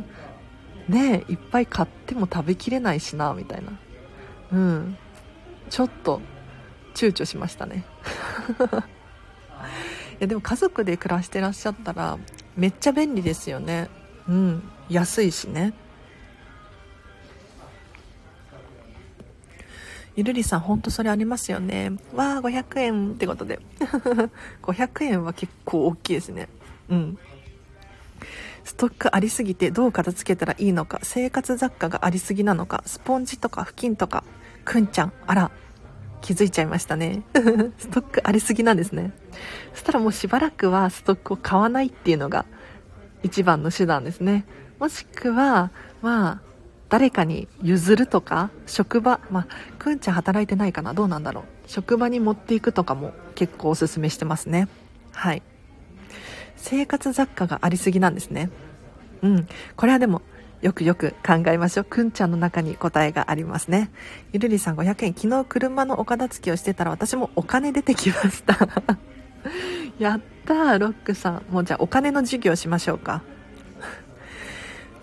ねいっぱい買っても食べきれないしなみたいな。うん。ちょっと躊躇しましたね。[LAUGHS] いやでも家族で暮らしてらっしゃったらめっちゃ便利ですよね。うん。安いしね。ゆるりさんほんとそれありますよね。わあ500円。ってことで。[LAUGHS] 500円は結構大きいですね。うん。ストックありすぎてどう片付けたらいいのか。生活雑貨がありすぎなのか。スポンジとか布巾とか。くんちゃんあら。気づいちゃいましたね。[LAUGHS] ストックありすぎなんですね。そしたらもうしばらくはストックを買わないっていうのが一番の手段ですね。もしくはまあ誰かに譲るとか職場まあくんちゃん働いてないかなどうなんだろう職場に持っていくとかも結構おすすめしてますねはい生活雑貨がありすぎなんですねうんこれはでもよくよく考えましょう。くんちゃんの中に答えがありますね。ゆるりさん500円。昨日車のお片付けをしてたら私もお金出てきました。[LAUGHS] やったー、ロックさん。もうじゃあお金の授業しましょうか。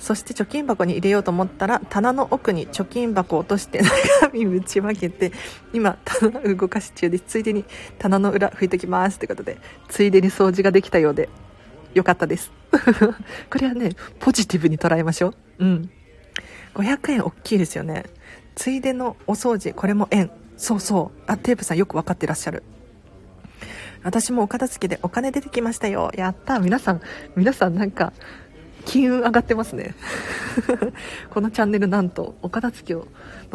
そして貯金箱に入れようと思ったら棚の奥に貯金箱を落として中身ぶちまけて [LAUGHS] 今棚動かし中ですついでに棚の裏拭いてきますってことでついでに掃除ができたようでよかったです。[LAUGHS] これはねポジティブに捉えましょう。うん。500円大きいですよね。ついでのお掃除これも円。そうそう。あテープさんよく分かってらっしゃる。私もお片付けでお金出てきましたよ。やった皆さん皆さんなんか金運上がってますね。[LAUGHS] このチャンネルなんとお片付けの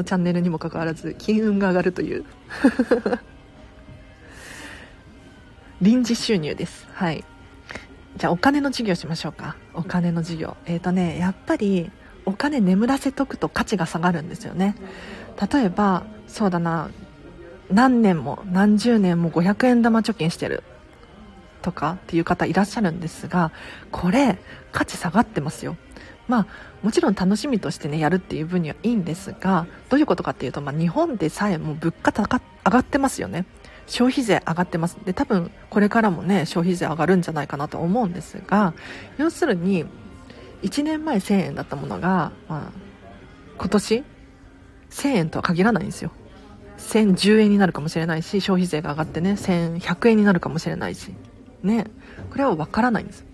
チャンネルにもかかわらず金運が上がるという。[LAUGHS] 臨時収入です。はい。じゃあお金の授業しましょうか。お金の授業。えっ、ー、とねやっぱりお金眠らせとくと価値が下がるんですよね。例えばそうだな何年も何十年も500円玉貯金してる。とかっていう方いらっしゃるんですがこれ価値下がってますよ。まあもちろん楽しみとしてねやるっていう分にはいいんですがどういうことかっていうと、まあ、日本でさえも物価高上がってますよね。消費税上がってます。で多分これからもね消費税上がるんじゃないかなと思うんですが要するに1年前1000円だったものが、まあ、今年1000円とは限らないんですよ。1010円になるかもしれないし消費税が上がってね1100円になるかもしれないし。ねこれは分からないんです。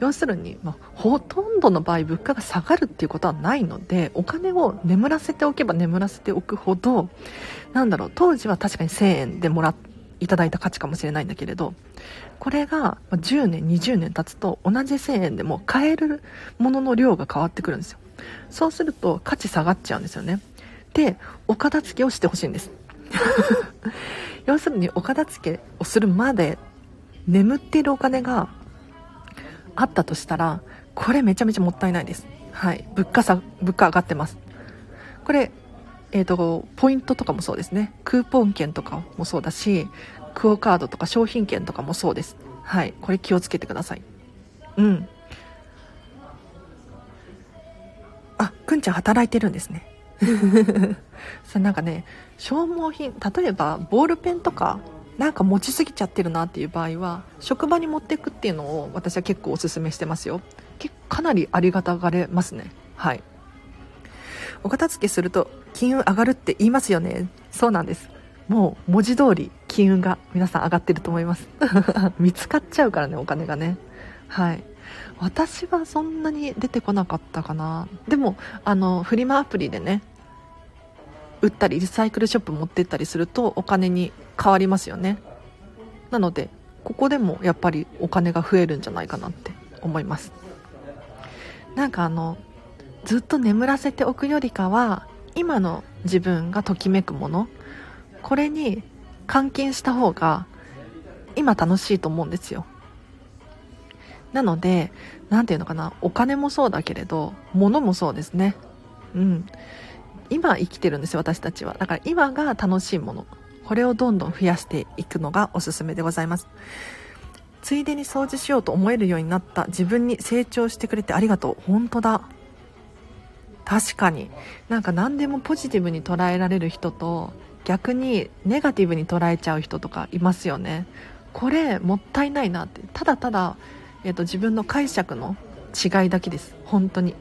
要するに、まあ、ほとんどの場合物価が下がるっていうことはないのでお金を眠らせておけば眠らせておくほどなんだろう当時は確かに1000円でもらいただいた価値かもしれないんだけれどこれが10年20年経つと同じ1000円でも買えるものの量が変わってくるんですよ。そうすると価値下がっちゃうんですよね。でお片付けをしてほしいんです。[LAUGHS] 要するにお片付けをするまで眠っているお金があったとしたらこれめちゃめちゃもったいないです。はい。物価差物価上がってます。これえーと、ポイントとかもそうですね。クーポン券とかもそうだしクオカードとか商品券とかもそうです。はい。これ気をつけてください。うん。あくんちゃん働いてるんですね。[LAUGHS] そなんかね消耗品例えばボールペンとかなんか持ちすぎちゃってるなっていう場合は職場に持っていくっていうのを私は結構おすすめしてますよ。かなりありがたがれますね。はい。お片付けすると金運上がるって言いますよね。そうなんです。もう文字通り金運が皆さん上がってると思います。[LAUGHS] 見つかっちゃうからねお金がね。はい。私はそんなに出てこなかったかな。でもあのフリマアプリでね売ったりリサイクルショップ持ってったりするとお金に変わりますよね。なのでここでもやっぱりお金が増えるんじゃないかなって思います。なんかあのずっと眠らせておくよりかは今の自分がときめくものこれに換金した方が今楽しいと思うんですよ。なので何て言うのかなお金もそうだけれど物もそうですね。うん。今生きてるんですよ私たちは。だから今が楽しいもの。これをどんどん増やしていくのがおすすめでございます。ついでに掃除しようと思えるようになった。自分に成長してくれてありがとう。本当だ。確かに。なんか何でもポジティブに捉えられる人と逆にネガティブに捉えちゃう人とかいますよね。これもったいないなって。ただただ、えーと、自分の解釈の違いだけです。本当に。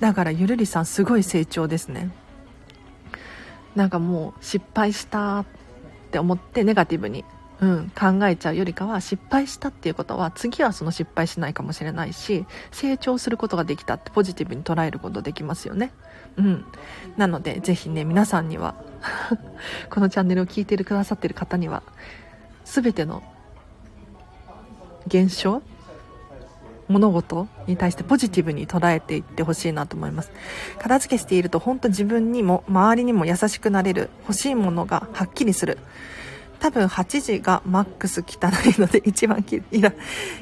だからゆるりさんすごい成長ですねなんかもう失敗したって思ってネガティブにうん、考えちゃうよりかは失敗したっていうことは次はその失敗しないかもしれないし成長することができたってポジティブに捉えることできますよね。うん、なのでぜひね皆さんには [LAUGHS] このチャンネルを聞いてくださってる方には全ての現象物事に対してポジティブに捉えていってほしいなと思います。片付けしていると本当自分にも周りにも優しくなれる欲しいものがはっきりする。多分8時がマックス汚いので一番イラ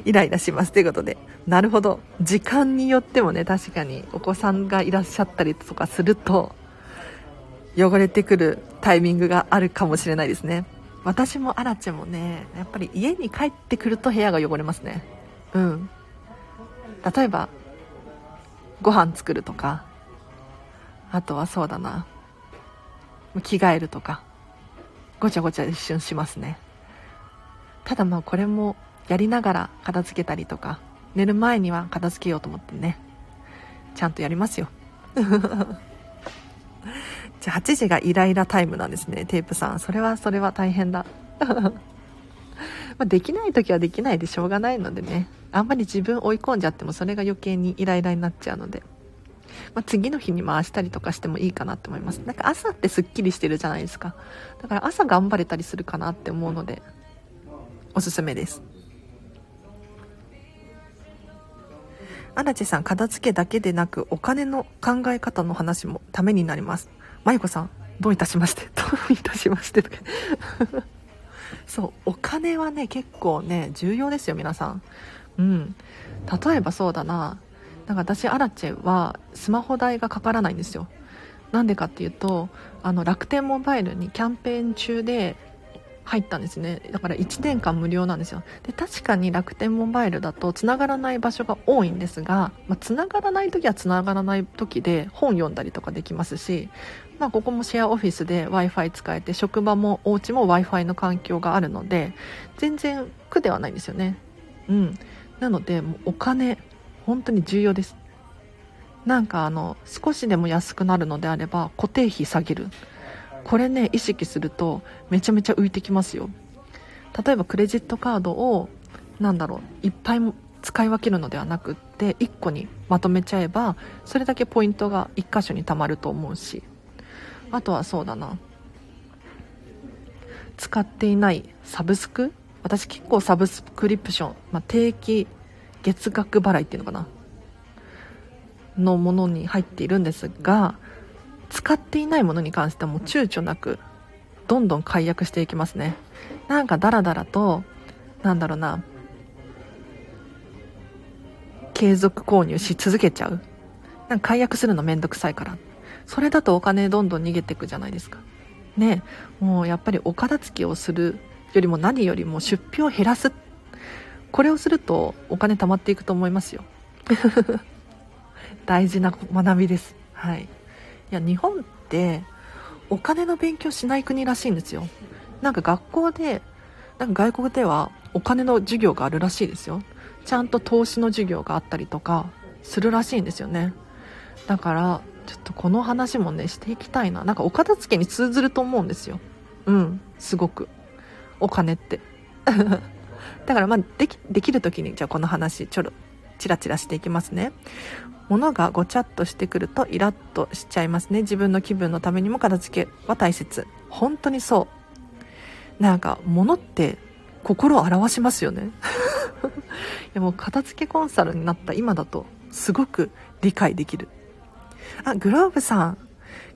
イライラしますということで。なるほど。時間によってもね確かにお子さんがいらっしゃったりとかすると汚れてくるタイミングがあるかもしれないですね。私もアラチェもねやっぱり家に帰ってくると部屋が汚れますね。うん。例えばご飯作るとかあとはそうだな着替えるとかごちゃごちゃ一瞬しますね。ただまあこれもやりながら片付けたりとか寝る前には片付けようと思ってねちゃんとやりますよ。[LAUGHS] じゃあ8時がイライラタイムなんですねテープさん。それはそれは大変だ。[LAUGHS] まできない時はできないでしょうがないのでね。あんまり自分追い込んじゃってもそれが余計にイライラになっちゃうので。まあ、次の日に回したりとかしてもいいかなって思います。なんか朝ってすっきりしてるじゃないですか。だから朝頑張れたりするかなって思うのでおすすめです。荒地さん片付けだけでなくお金の考え方の話もためになります。まゆこさんどういたしまして。どういたしましてとか。そうお金はね結構ね重要ですよ皆さん。うん。例えばそうだな。だか私アラチェはスマホ代がかからないんですよ。なんでかっていうとあの楽天モバイルにキャンペーン中で入ったんですね。だから1年間無料なんですよ。で確かに楽天モバイルだとつながらない場所が多いんですが、まあ、つながらない時はつながらない時で本読んだりとかできますし、まあ、ここもシェアオフィスで w i f i 使えて職場もお家も w i f i の環境があるので全然苦ではないんですよね。うん。なのでお金本当に重要です。なんかあの少しでも安くなるのであれば固定費下げる。これね意識するとめちゃめちゃ浮いてきますよ。例えばクレジットカードをなんだろういっぱい使い分けるのではなくって1個にまとめちゃえばそれだけポイントが1箇所に貯まると思うし。あとはそうだな。使っていないサブスク？私結構サブスクリプション、まあ、定期月額払いっていうのかな？のものに入っているんですが使っていないものに関してはもう躊躇なくどんどん解約していきますね。なんかダラダラとなんだろうな継続購入し続けちゃう。なんか解約するのめんどくさいから。それだとお金どんどん逃げていくじゃないですか。ねもうやっぱりお片付けをするよりも何よりも出費を減らす。これをするとお金貯まっていくと思いますよ。[LAUGHS] 大事な学びです。はい。いや日本ってお金の勉強しない国らしいんですよ。なんか学校でなんか外国ではお金の授業があるらしいですよ。ちゃんと投資の授業があったりとかするらしいんですよね。だからちょっとこの話もねしていきたいな。なんかお片付けに通ずると思うんですよ。うん。すごく。お金って。[LAUGHS] だからまあできできる時にじゃあこの話ちょろチラチラしていきますね。物がごちゃっとしてくるとイラッとしちゃいますね。自分の気分のためにも片付けは大切。本当にそう。なんか物って心を表しますよね。[LAUGHS] いやもう片付けコンサルになった今だとすごく理解できる。あグローブさん。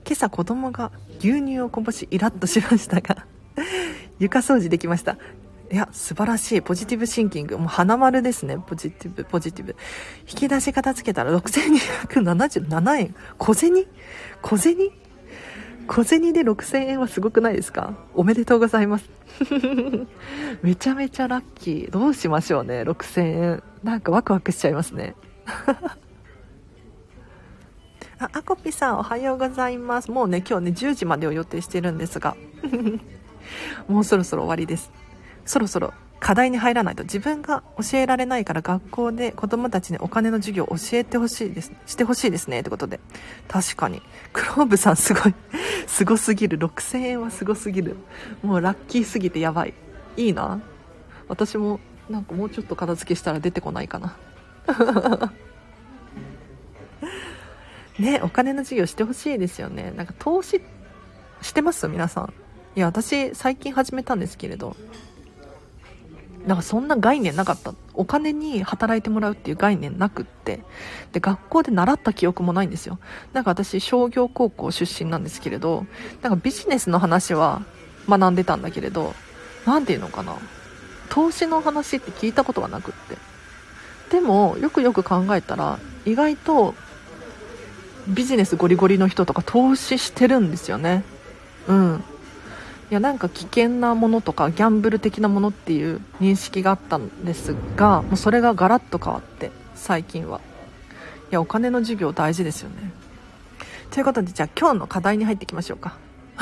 今朝子供が牛乳をこぼしイラッとしましたが [LAUGHS] 床掃除できました。いや素晴らしい。ポジティブシンキング。もう花丸ですね。ポジティブポジティブ。引き出し片付けたら6277円。小銭？小銭？小銭で6000円はすごくないですか？おめでとうございます。[LAUGHS] めちゃめちゃラッキー。どうしましょうね。6000円。なんかワクワクしちゃいますね。[LAUGHS] あアコピさんおはようございますもうね今日ね10時までを予定してるんですが [LAUGHS] もうそろそろ終わりですそろそろ課題に入らないと自分が教えられないから学校で子供たちにお金の授業を教えてほしいです、してほしいですねってことで。確かに。クローブさんすごい、[LAUGHS] すごすぎる。6000円はすごすぎる。もうラッキーすぎてやばい。いいな。私もなんかもうちょっと片付けしたら出てこないかな。ね、お金の授業してほしいですよね。なんか投資してます？皆さん。いや、私最近始めたんですけれど、なんかそんな概念なかった。お金に働いてもらうっていう概念なくって。で、学校で習った記憶もないんですよ。なんか私、商業高校出身なんですけれど、なんかビジネスの話は学んでたんだけれど、何て言うのかな。投資の話って聞いたことがなくって。でも、よくよく考えたら、意外と、ビジネスゴリゴリの人とか投資してるんですよね。うん。いやなんか危険なものとかギャンブル的なものっていう認識があったんですがもうそれがガラッと変わって最近はいやお金の授業大事ですよねということでじゃあ今日の課題に入っていきましょうか [LAUGHS]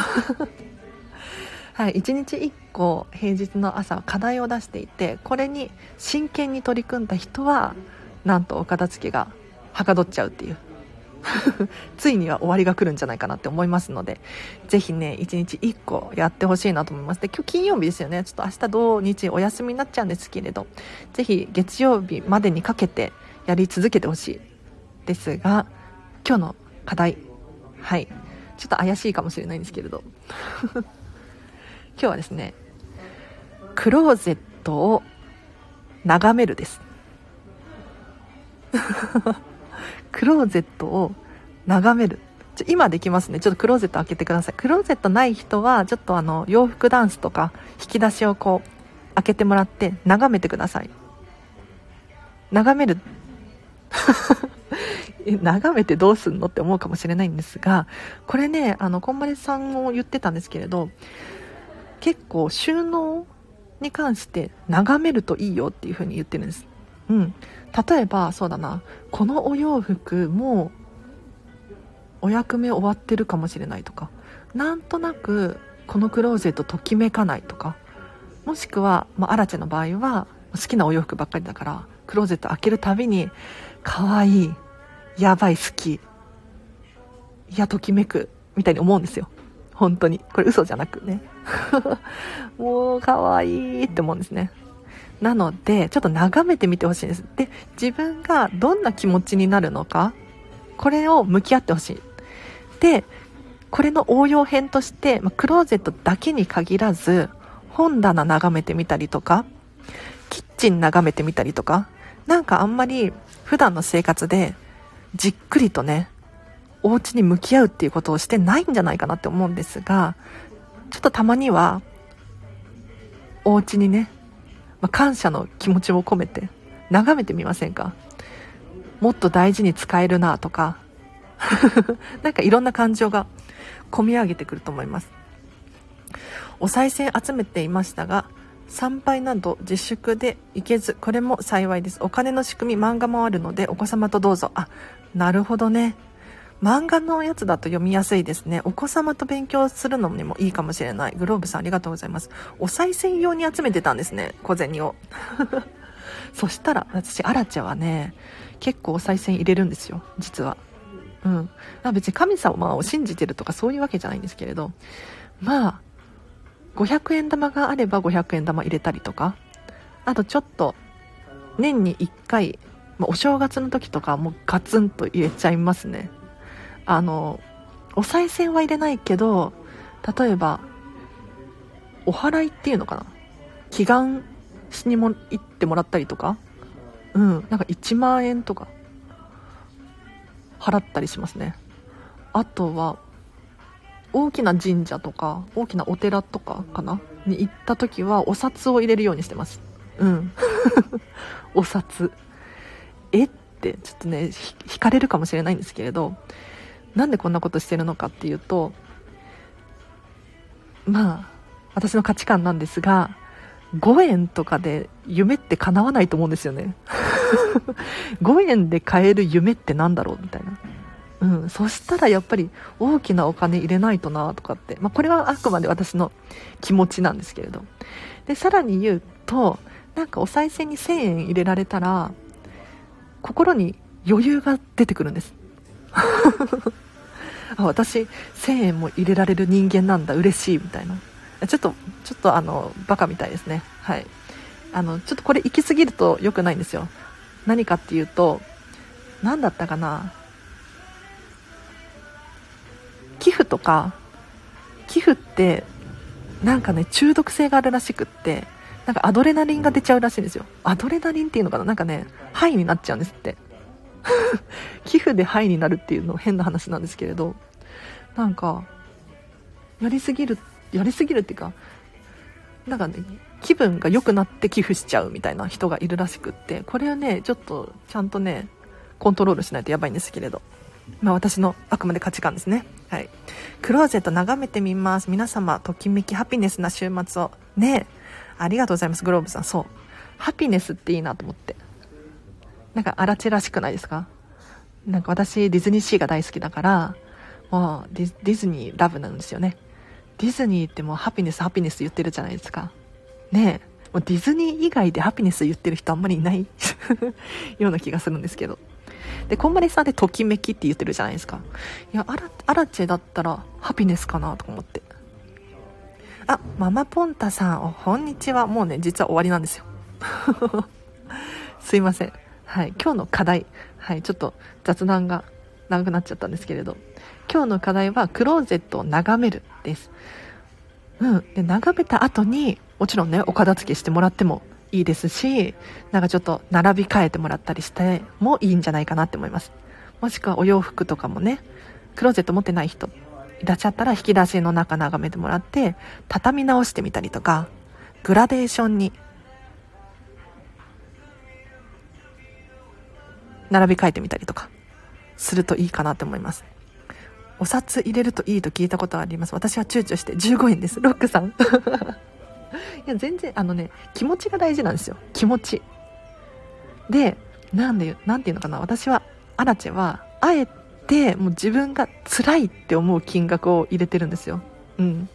はい1日1個平日の朝課題を出していてこれに真剣に取り組んだ人はなんとお片付けがはかどっちゃうっていう [LAUGHS] ついには終わりが来るんじゃないかなって思いますので、ぜひね、1日1個やってほしいなと思います。で、今日金曜日ですよね。ちょっと明日土日お休みになっちゃうんですけれど、ぜひ月曜日までにかけてやり続けてほしい。ですが、今日の課題。はい。ちょっと怪しいかもしれないんですけれど。[LAUGHS] 今日はですね、クローゼットを眺めるです。クローゼットを眺める。ちょ今できますね。ちょっとクローゼット開けてください。クローゼットない人は、ちょっとあの、洋服ダンスとか、引き出しをこう、開けてもらって、眺めてください。眺める。[LAUGHS] 眺めてどうすんのって思うかもしれないんですが、これね、あの、こんまりさんも言ってたんですけれど、結構収納に関して眺めるといいよっていう風に言ってるんです。うん。例えば、そうだな、このお洋服もお役目終わってるかもしれないとか、なんとなくこのクローゼットときめかないとか、もしくは、まあ、アラチェの場合は好きなお洋服ばっかりだから、クローゼット開けるたびに、可愛い、やばい好きいやときめくみたいに思うんですよ。本当に。これ嘘じゃなくね。[LAUGHS] もう可愛いって思うんですね。なのでちょっと眺めてみてほしいです。で自分がどんな気持ちになるのかこれを向き合ってほしい。でこれの応用編として、まクローゼットだけに限らず本棚眺めてみたりとかキッチン眺めてみたりとかなんかあんまり普段の生活でじっくりとねお家に向き合うっていうことをしてないんじゃないかなって思うんですがちょっとたまにはお家にねまあ、感謝の気持ちを込めて眺めてみませんか？もっと大事に使えるなとか [LAUGHS] なんかいろんな感情が込み上げてくると思います。お賽銭集めていましたが参拝など自粛で行けずこれも幸いです。お金の仕組み漫画もあるのでお子様とどうぞ。あなるほどね。漫画のやつだと読みやすいですね。お子様と勉強するのにもいいかもしれない。グローブさんありがとうございます。お賽銭用に集めてたんですね。小銭を。[LAUGHS] そしたら、私、アラチェはね、結構お賽銭入れるんですよ。実は。うん。別に神様を信じてるとかそういうわけじゃないんですけれど、まあ、500円玉があれば500円玉入れたりとか、あとちょっと、年に1回、ま、お正月の時とかもうガツンと入れちゃいますね。あのお賽銭は入れないけど例えばお祓いっていうのかな？祈願しにも行ってもらったりとか？うんなんか1万円とか払ったりしますね。あとは大きな神社とか大きなお寺とかかな？に行った時はお札を入れるようにしてます。うん。[LAUGHS] お札。え？ってちょっとね引かれるかもしれないんですけれどなんでこんなことしてるのかっていうとまあ私の価値観なんですが5円とかで夢って叶わないと思うんですよね。[LAUGHS] 5円で買える夢って何だろうみたいな。うん、そしたらやっぱり大きなお金入れないとなとかって、まあ、これはあくまで私の気持ちなんですけれど。でさらに言うとなんかお賽銭に1000円入れられたら心に余裕が出てくるんです。[LAUGHS] あ私1000円も入れられる人間なんだ。嬉しいみたいな。ちょっとちょっとあのバカみたいですね。はい。あのちょっとこれ行き過ぎると良くないんですよ。何かっていうと何だったかな。寄付とか寄付ってなんかね中毒性があるらしくってなんかアドレナリンが出ちゃうらしいんですよ。アドレナリンっていうのかな。なんかねハイになっちゃうんですって。[LAUGHS] 寄付でハイになるっていうの変な話なんですけれどなんかやりすぎるやりすぎるっていうかなんかね気分が良くなって寄付しちゃうみたいな人がいるらしくってこれはねちょっとちゃんとねコントロールしないとやばいんですけれど。まあ私のあくまで価値観ですね。はい。クローゼット眺めてみます。皆様ときめきハピネスな週末を。ね。ありがとうございます。グローブさん。そう。ハピネスっていいなと思って。なんか荒地らしくないですか？なんか私ディズニーシーが大好きだからもうディズニーラブなんですよね。ディズニーってもうハピネスハピネス言ってるじゃないですか。ねえもうディズニー以外でハピネス言ってる人あんまりいない [LAUGHS] ような気がするんですけど。でこんまりさんでときめきって言ってるじゃないですか。いやアラアラチェだったらハピネスかなとか思って。あママポンタさんこんにちは。もうね実は終わりなんですよ。[LAUGHS] すいません。はい、今日の課題、はい、ちょっと雑談が長くなっちゃったんですけれど、今日の課題はクローゼットを眺めるです。うん。で、眺めた後に、もちろんね、お片付けしてもらってもいいですし、なんかちょっと並び替えてもらったりしてもいいんじゃないかなって思います。もしくはお洋服とかもね、クローゼット持ってない人いらっしゃったら引き出しの中眺めてもらって、畳み直してみたりとか、グラデーションに並び替えてみたりとかするといいかなと思います。お札入れるといいと聞いたことはあります。私は躊躇して15円です。ロックさん。[LAUGHS] いや、全然、あのね、気持ちが大事なんですよ。気持ち。で、なんで、なんていうのかな。私は、アラチェは、あえて、もう自分が辛いって思う金額を入れてるんですよ。うん。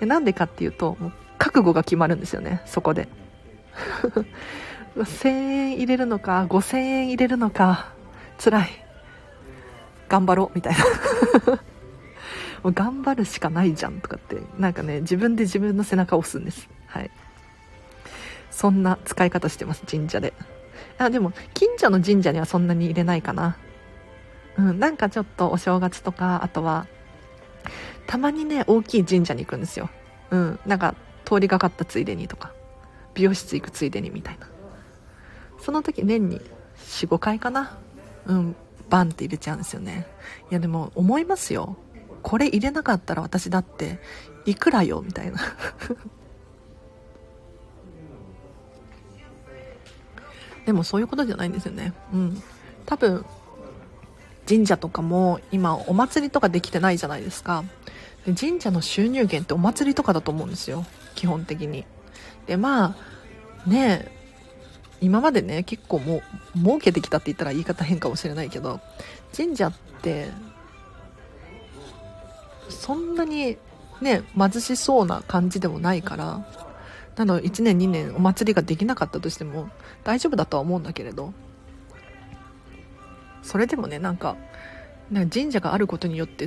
なんでかっていうと、もう覚悟が決まるんですよね、そこで。1000円入れるのか5000円入れるのか辛い。頑張ろうみたいな。[LAUGHS] もう頑張るしかないじゃんとかってなんかね自分で自分の背中を押すんです。はい。そんな使い方してます神社で。あでも近所の神社にはそんなに入れないかな。うんなんかちょっとお正月とかあとはたまにね大きい神社に行くんですよ。うんなんか通りがかったついでにとか美容室行くついでにみたいな。その時年に45回かな？うんバンって入れちゃうんですよね。いやでも思いますよ。これ入れなかったら私だっていくらよ？みたいな。[LAUGHS] でもそういうことじゃないんですよね。うん。多分神社とかも今お祭りとかできてないじゃないですか。で神社の収入源ってお祭りとかだと思うんですよ。基本的に。でまあね今までね結構もう儲けてきたって言ったら言い方変かもしれないけど神社ってそんなにね貧しそうな感じでもないからなの1年2年お祭りができなかったとしても大丈夫だとは思うんだけれどそれでもねなんかなんか神社があることによって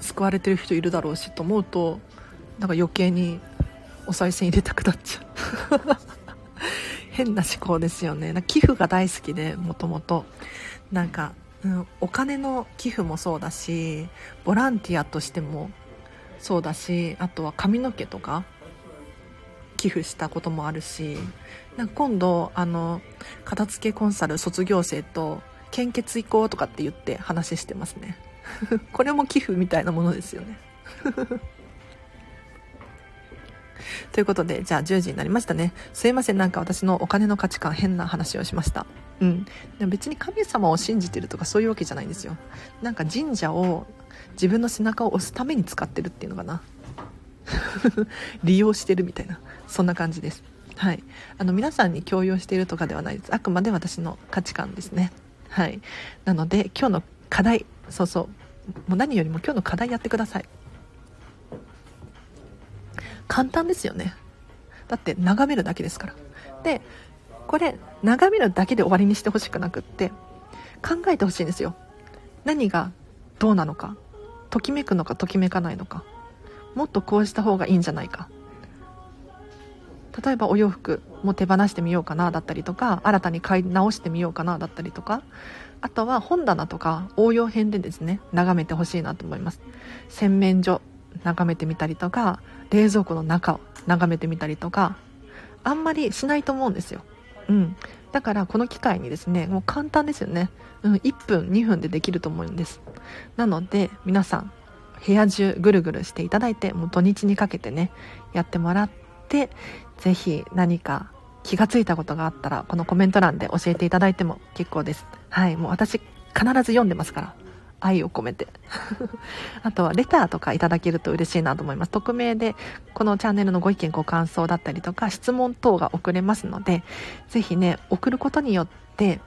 救われてる人いるだろうしと思うとなんか余計にお賽銭入れたくなっちゃう。変な思考ですよね。寄付が大好きでもともと。なんか、うん、お金の寄付もそうだしボランティアとしてもそうだしあとは髪の毛とか寄付したこともあるしなんか今度あの片付けコンサル卒業生と献血行こうとかって言って話してますね。[LAUGHS] これも寄付みたいなものですよね。ということで、じゃあ10時になりましたね。すいません、なんか私のお金の価値観変な話をしました。うん。でも別に神様を信じてるとかそういうわけじゃないんですよ。なんか神社を自分の背中を押すために使ってるっていうのかな。[LAUGHS] 利用してるみたいな。そんな感じです。はい。あの、皆さんに強要しているとかではないです。あくまで私の価値観ですね。はい。なので、今日の課題、そうそう。もう何よりも今日の課題やってください。簡単ですよね。だって眺めるだけですから。でこれ眺めるだけで終わりにしてほしくなくって考えてほしいんですよ。何がどうなのかときめくのかときめかないのかもっとこうした方がいいんじゃないか。例えばお洋服も手放してみようかなだったりとか新たに買い直してみようかなだったりとかあとは本棚とか応用編でですね眺めてほしいなと思います。洗面所眺めてみたりとか冷蔵庫の中を眺めてみたりとかあんまりしないと思うんですよ、うん、だからこの機会にですねもう簡単ですよね、うん、1分2分でできると思うんです。なので皆さん部屋中ぐるぐるしていただいてもう土日にかけてねやってもらって是非何か気がついたことがあったらこのコメント欄で教えていただいても結構です。はいもう私必ず読んでますから。愛を込めて。[LAUGHS] あとはレターとかいただけると嬉しいなと思います。匿名でこのチャンネルのご意見ご感想だったりとか質問等が送れますのでぜひね送ることによって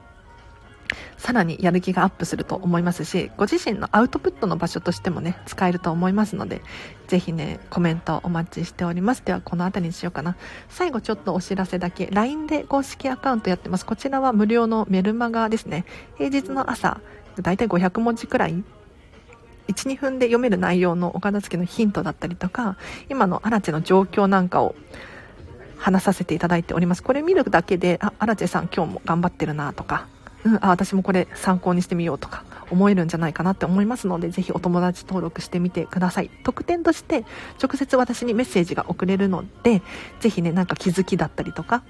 さらにやる気がアップすると思いますしご自身のアウトプットの場所としてもね使えると思いますのでぜひねコメントお待ちしております。ではこの辺りにしようかな。最後ちょっとお知らせだけ。LINE で公式アカウントやってます。こちらは無料のメルマガですね。平日の朝大体500文字くらい。12分で読める内容のお片付けのヒントだったりとか今のアラチェの状況なんかを話させていただいております。これ見るだけであアラチェさん今日も頑張ってるなとか、うん、あ私もこれ参考にしてみようとか思えるんじゃないかなって思いますのでぜひお友達登録してみてください。特典として直接私にメッセージが送れるのでぜひねなんか気づきだったりとか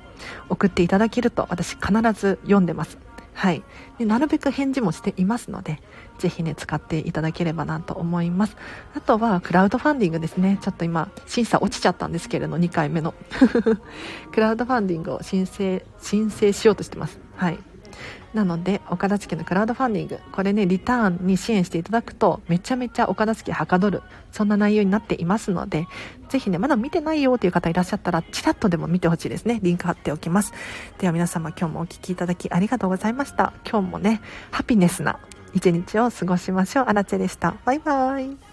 送っていただけると私必ず読んでます。はい。でなるべく返事もしていますので、ぜひね、使っていただければなと思います。あとは、クラウドファンディングですね。ちょっと今、審査落ちちゃったんですけれど、2回目の。[LAUGHS] クラウドファンディングを申請、申請しようとしてます。はい。なので岡田付のクラウドファンディングこれねリターンに支援していただくとめちゃめちゃ岡田付はかどるそんな内容になっていますのでぜひねまだ見てないよという方いらっしゃったらちらっとでも見てほしいですね。リンク貼っておきます。では皆様今日もお聴きいただきありがとうございました。今日もねハピネスな一日を過ごしましょう。アラチェでした。バイバーイ。